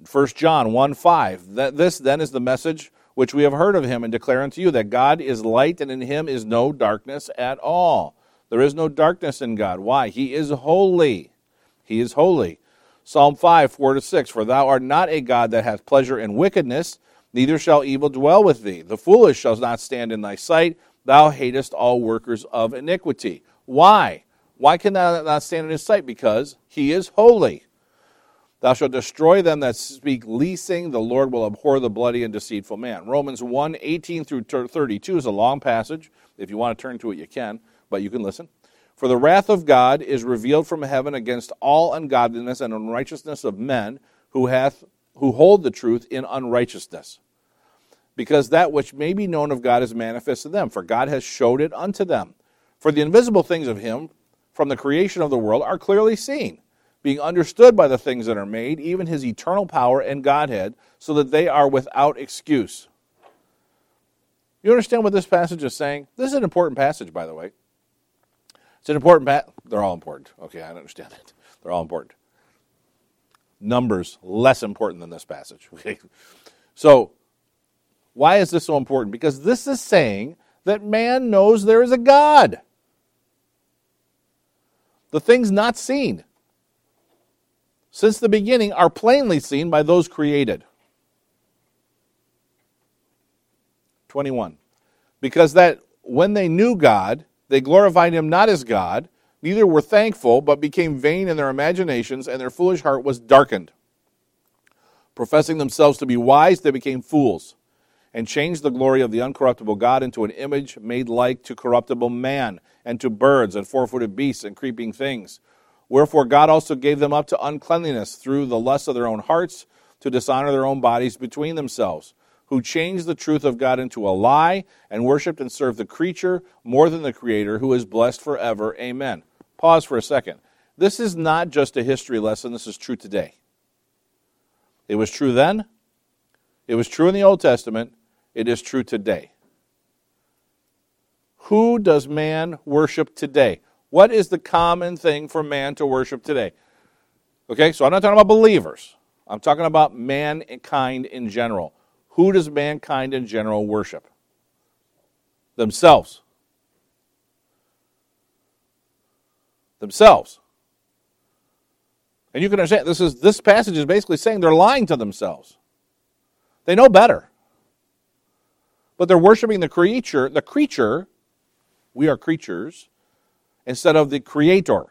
1 John 1 5. This then is the message which we have heard of him and declare unto you that God is light and in him is no darkness at all. There is no darkness in God. Why? He is holy. He is holy. Psalm 5 4 to 6. For thou art not a God that hath pleasure in wickedness, neither shall evil dwell with thee. The foolish shall not stand in thy sight. Thou hatest all workers of iniquity. Why? Why can thou not stand in his sight? Because he is holy. Thou shalt destroy them that speak leasing. The Lord will abhor the bloody and deceitful man. Romans 1 18 through 32 is a long passage. If you want to turn to it, you can, but you can listen. For the wrath of God is revealed from heaven against all ungodliness and unrighteousness of men who, hath, who hold the truth in unrighteousness because that which may be known of God is manifest to them, for God has showed it unto them. For the invisible things of him from the creation of the world are clearly seen, being understood by the things that are made, even his eternal power and Godhead, so that they are without excuse. You understand what this passage is saying? This is an important passage, by the way. It's an important passage. They're all important. Okay, I understand that. They're all important. Numbers less important than this passage. Okay. So why is this so important? Because this is saying that man knows there is a God. The things not seen since the beginning are plainly seen by those created. 21. Because that when they knew God, they glorified him not as God, neither were thankful, but became vain in their imaginations, and their foolish heart was darkened. Professing themselves to be wise, they became fools and changed the glory of the uncorruptible God into an image made like to corruptible man, and to birds, and four footed beasts, and creeping things. Wherefore God also gave them up to uncleanliness through the lust of their own hearts, to dishonor their own bodies between themselves, who changed the truth of God into a lie, and worshipped and served the creature more than the Creator, who is blessed forever. Amen. Pause for a second. This is not just a history lesson, this is true today. It was true then, it was true in the Old Testament, it is true today. Who does man worship today? What is the common thing for man to worship today? Okay, so I'm not talking about believers. I'm talking about mankind in general. Who does mankind in general worship? Themselves. Themselves. And you can understand this is this passage is basically saying they're lying to themselves. They know better but they're worshiping the creature, the creature, we are creatures, instead of the creator.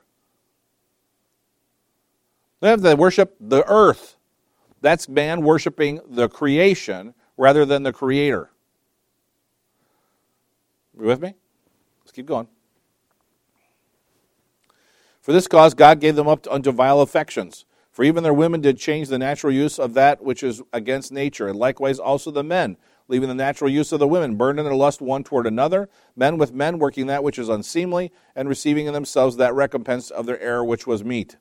They have to worship the earth. That's man worshiping the creation rather than the creator. You with me? Let's keep going. For this cause, God gave them up unto vile affections. For even their women did change the natural use of that which is against nature, and likewise also the men, leaving the natural use of the women, burned in their lust one toward another, men with men working that which is unseemly, and receiving in themselves that recompense of their error which was meet.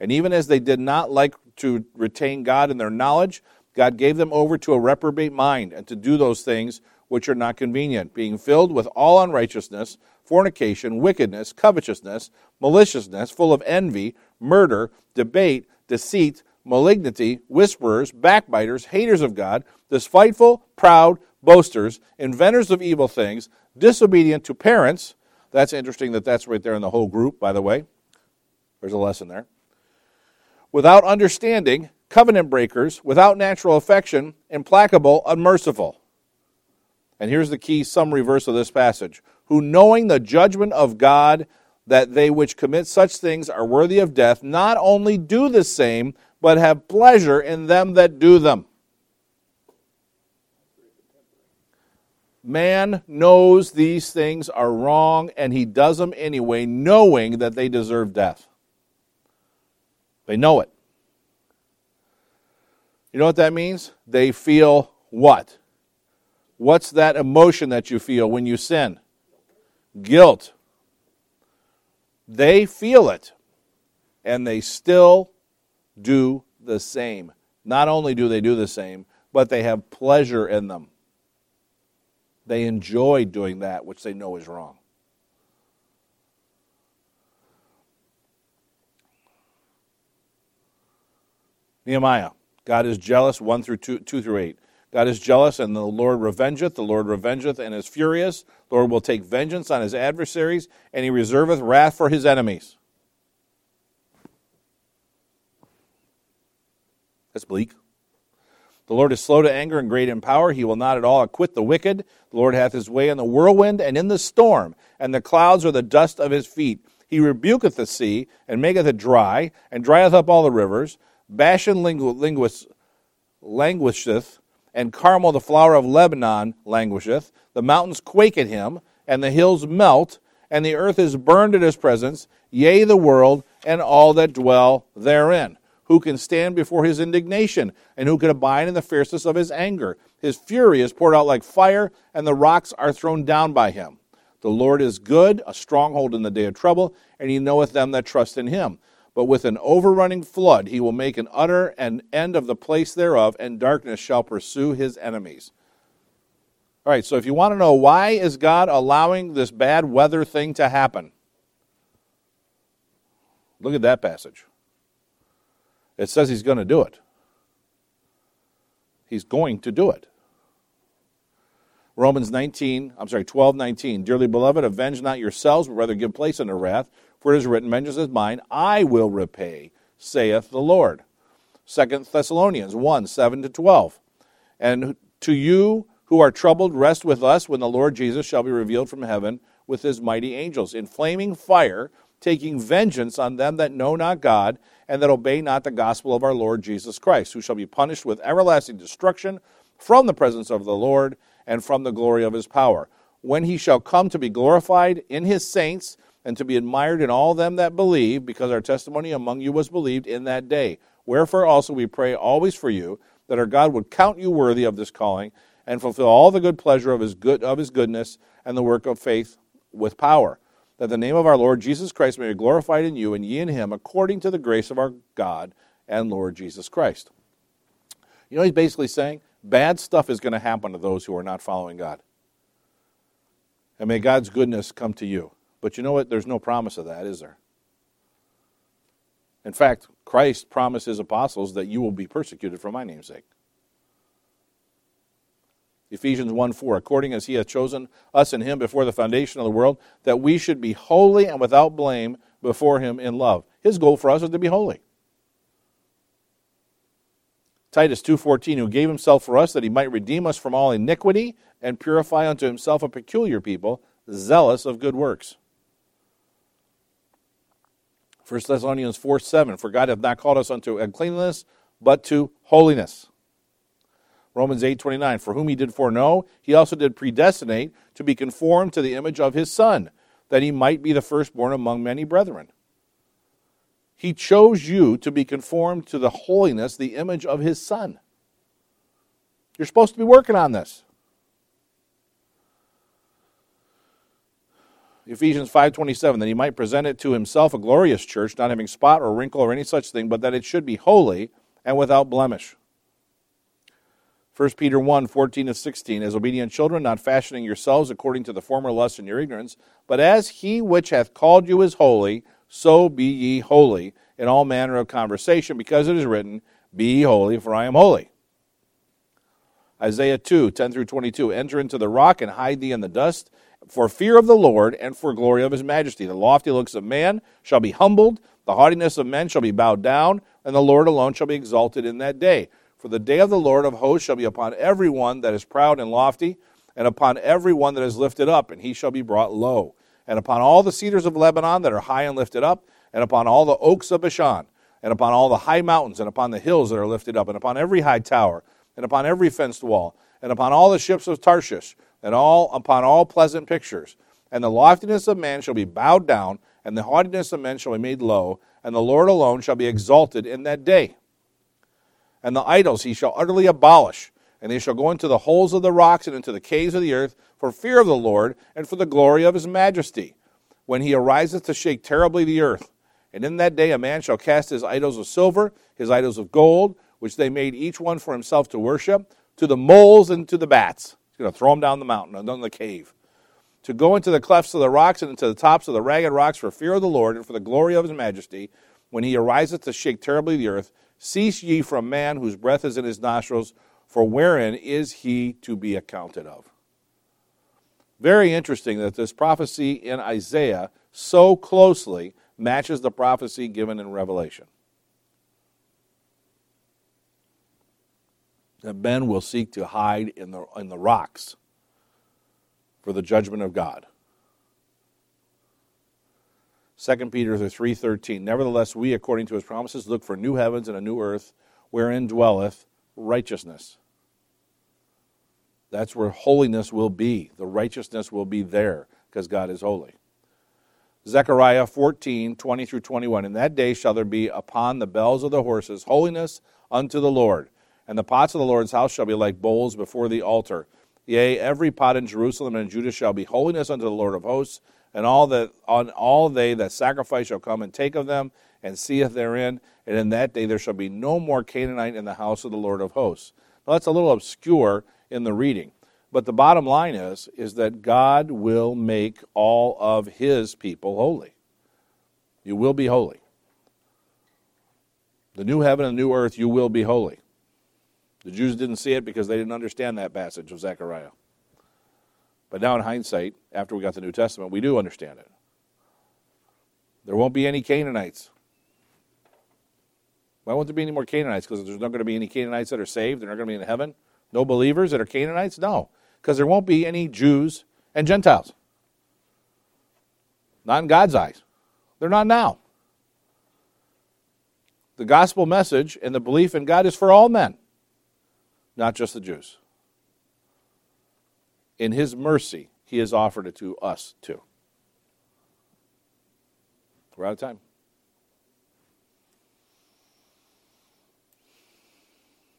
And even as they did not like to retain God in their knowledge, God gave them over to a reprobate mind, and to do those things which are not convenient, being filled with all unrighteousness, fornication, wickedness, covetousness, maliciousness, full of envy, murder, debate, deceit, malignity, whisperers, backbiters, haters of God, despiteful, proud, boasters, inventors of evil things, disobedient to parents. That's interesting that that's right there in the whole group, by the way. There's a lesson there. Without understanding, covenant breakers, without natural affection, implacable, unmerciful. And here's the key summary verse of this passage who knowing the judgment of God, that they which commit such things are worthy of death, not only do the same, but have pleasure in them that do them. Man knows these things are wrong, and he does them anyway, knowing that they deserve death. They know it. You know what that means? They feel what? What's that emotion that you feel when you sin? Guilt. They feel it, and they still do the same. Not only do they do the same, but they have pleasure in them. They enjoy doing that which they know is wrong. Nehemiah. God is jealous, 1 through 2, 2 through 8. God is jealous, and the Lord revengeth. The Lord revengeth and is furious. The Lord will take vengeance on his adversaries, and he reserveth wrath for his enemies. That's bleak. The Lord is slow to anger and great in power. He will not at all acquit the wicked. The Lord hath his way in the whirlwind and in the storm, and the clouds are the dust of his feet. He rebuketh the sea, and maketh it dry, and drieth up all the rivers. Bashan linguist, languisheth, and Carmel, the flower of Lebanon, languisheth. The mountains quake at him, and the hills melt, and the earth is burned at his presence, yea, the world, and all that dwell therein. Who can stand before his indignation, and who can abide in the fierceness of his anger? His fury is poured out like fire, and the rocks are thrown down by him. The Lord is good, a stronghold in the day of trouble, and he knoweth them that trust in him. But with an overrunning flood he will make an utter and end of the place thereof, and darkness shall pursue his enemies. All right, so if you want to know why is God allowing this bad weather thing to happen? Look at that passage. It says he's going to do it. He's going to do it. Romans 19, I'm sorry, 12, 19. Dearly beloved, avenge not yourselves, but rather give place unto wrath. For it is written, Vengeance is mine, I will repay, saith the Lord. 2 Thessalonians 1 7 to 12. And to you who are troubled, rest with us when the Lord Jesus shall be revealed from heaven with his mighty angels, in flaming fire, taking vengeance on them that know not God, and that obey not the gospel of our Lord Jesus Christ, who shall be punished with everlasting destruction from the presence of the Lord and from the glory of his power. When he shall come to be glorified in his saints, and to be admired in all them that believe, because our testimony among you was believed in that day. Wherefore also we pray always for you, that our God would count you worthy of this calling, and fulfill all the good pleasure of his good of his goodness and the work of faith with power, that the name of our Lord Jesus Christ may be glorified in you and ye in him, according to the grace of our God and Lord Jesus Christ. You know, he's basically saying bad stuff is going to happen to those who are not following God. And may God's goodness come to you. But you know what? There's no promise of that, is there? In fact, Christ promised his apostles that you will be persecuted for my name's sake. Ephesians 1 4, according as he hath chosen us in him before the foundation of the world, that we should be holy and without blame before him in love. His goal for us is to be holy. Titus 2:14 who gave himself for us that he might redeem us from all iniquity and purify unto himself a peculiar people zealous of good works. 1 Thessalonians 4 7, for God hath not called us unto uncleanness, but to holiness. Romans 8:29 For whom he did foreknow he also did predestinate to be conformed to the image of his son that he might be the firstborn among many brethren. He chose you to be conformed to the holiness, the image of his son. You're supposed to be working on this. Ephesians 5:27 that he might present it to himself a glorious church not having spot or wrinkle or any such thing but that it should be holy and without blemish. 1 Peter 1 14 to 16 as obedient children not fashioning yourselves according to the former lusts in your ignorance but as he which hath called you is holy so be ye holy in all manner of conversation because it is written be ye holy for I am holy. Isaiah 2 10 through 22 enter into the rock and hide thee in the dust for fear of the Lord and for glory of his majesty. The lofty looks of man shall be humbled, the haughtiness of men shall be bowed down, and the Lord alone shall be exalted in that day. For the day of the Lord of hosts shall be upon every one that is proud and lofty, and upon every one that is lifted up, and he shall be brought low. And upon all the cedars of Lebanon that are high and lifted up, and upon all the oaks of Bashan, and upon all the high mountains, and upon the hills that are lifted up, and upon every high tower, and upon every fenced wall, and upon all the ships of Tarshish, and all upon all pleasant pictures. And the loftiness of man shall be bowed down, and the haughtiness of men shall be made low, and the Lord alone shall be exalted in that day. And the idols he shall utterly abolish, and they shall go into the holes of the rocks and into the caves of the earth, for fear of the Lord and for the glory of his majesty, when he ariseth to shake terribly the earth. And in that day a man shall cast his idols of silver, his idols of gold, which they made each one for himself to worship, to the moles and to the bats He's going to throw them down the mountain and down the cave. To go into the clefts of the rocks and into the tops of the ragged rocks for fear of the Lord and for the glory of his majesty, when he ariseth to shake terribly the earth. Cease ye from man whose breath is in his nostrils, for wherein is he to be accounted of? Very interesting that this prophecy in Isaiah so closely matches the prophecy given in Revelation. that men will seek to hide in the, in the rocks for the judgment of God. 2 Peter 3:13 Nevertheless we according to his promises look for new heavens and a new earth wherein dwelleth righteousness. That's where holiness will be. The righteousness will be there because God is holy. Zechariah 14, 20 through 21. In that day shall there be upon the bells of the horses holiness unto the Lord. And the pots of the Lord's house shall be like bowls before the altar. Yea, every pot in Jerusalem and Judah shall be holiness unto the Lord of hosts, and all that on all they that sacrifice shall come and take of them, and seeth therein. And in that day there shall be no more Canaanite in the house of the Lord of hosts. Now that's a little obscure in the reading. But the bottom line is, is that God will make all of his people holy. You will be holy. The new heaven and new earth, you will be holy. The Jews didn't see it because they didn't understand that passage of Zechariah. But now, in hindsight, after we got the New Testament, we do understand it. There won't be any Canaanites. Why won't there be any more Canaanites? Because there's not going to be any Canaanites that are saved. They're not going to be in heaven. No believers that are Canaanites? No. Because there won't be any Jews and Gentiles. Not in God's eyes. They're not now. The gospel message and the belief in God is for all men not just the Jews. In His mercy, He has offered it to us too. We're out of time.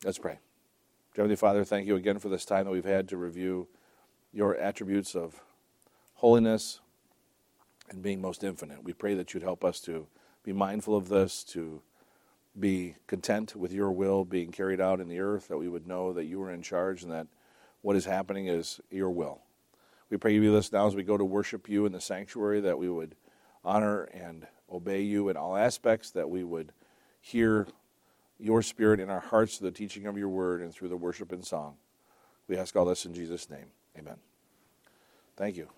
Let's pray. Heavenly Father, thank you again for this time that we've had to review your attributes of holiness and being most infinite. We pray that you'd help us to be mindful of this, to be content with your will being carried out in the earth, that we would know that you are in charge and that what is happening is your will. We pray you be with us now as we go to worship you in the sanctuary, that we would honor and obey you in all aspects, that we would hear your spirit in our hearts through the teaching of your word and through the worship and song. We ask all this in Jesus' name. Amen. Thank you.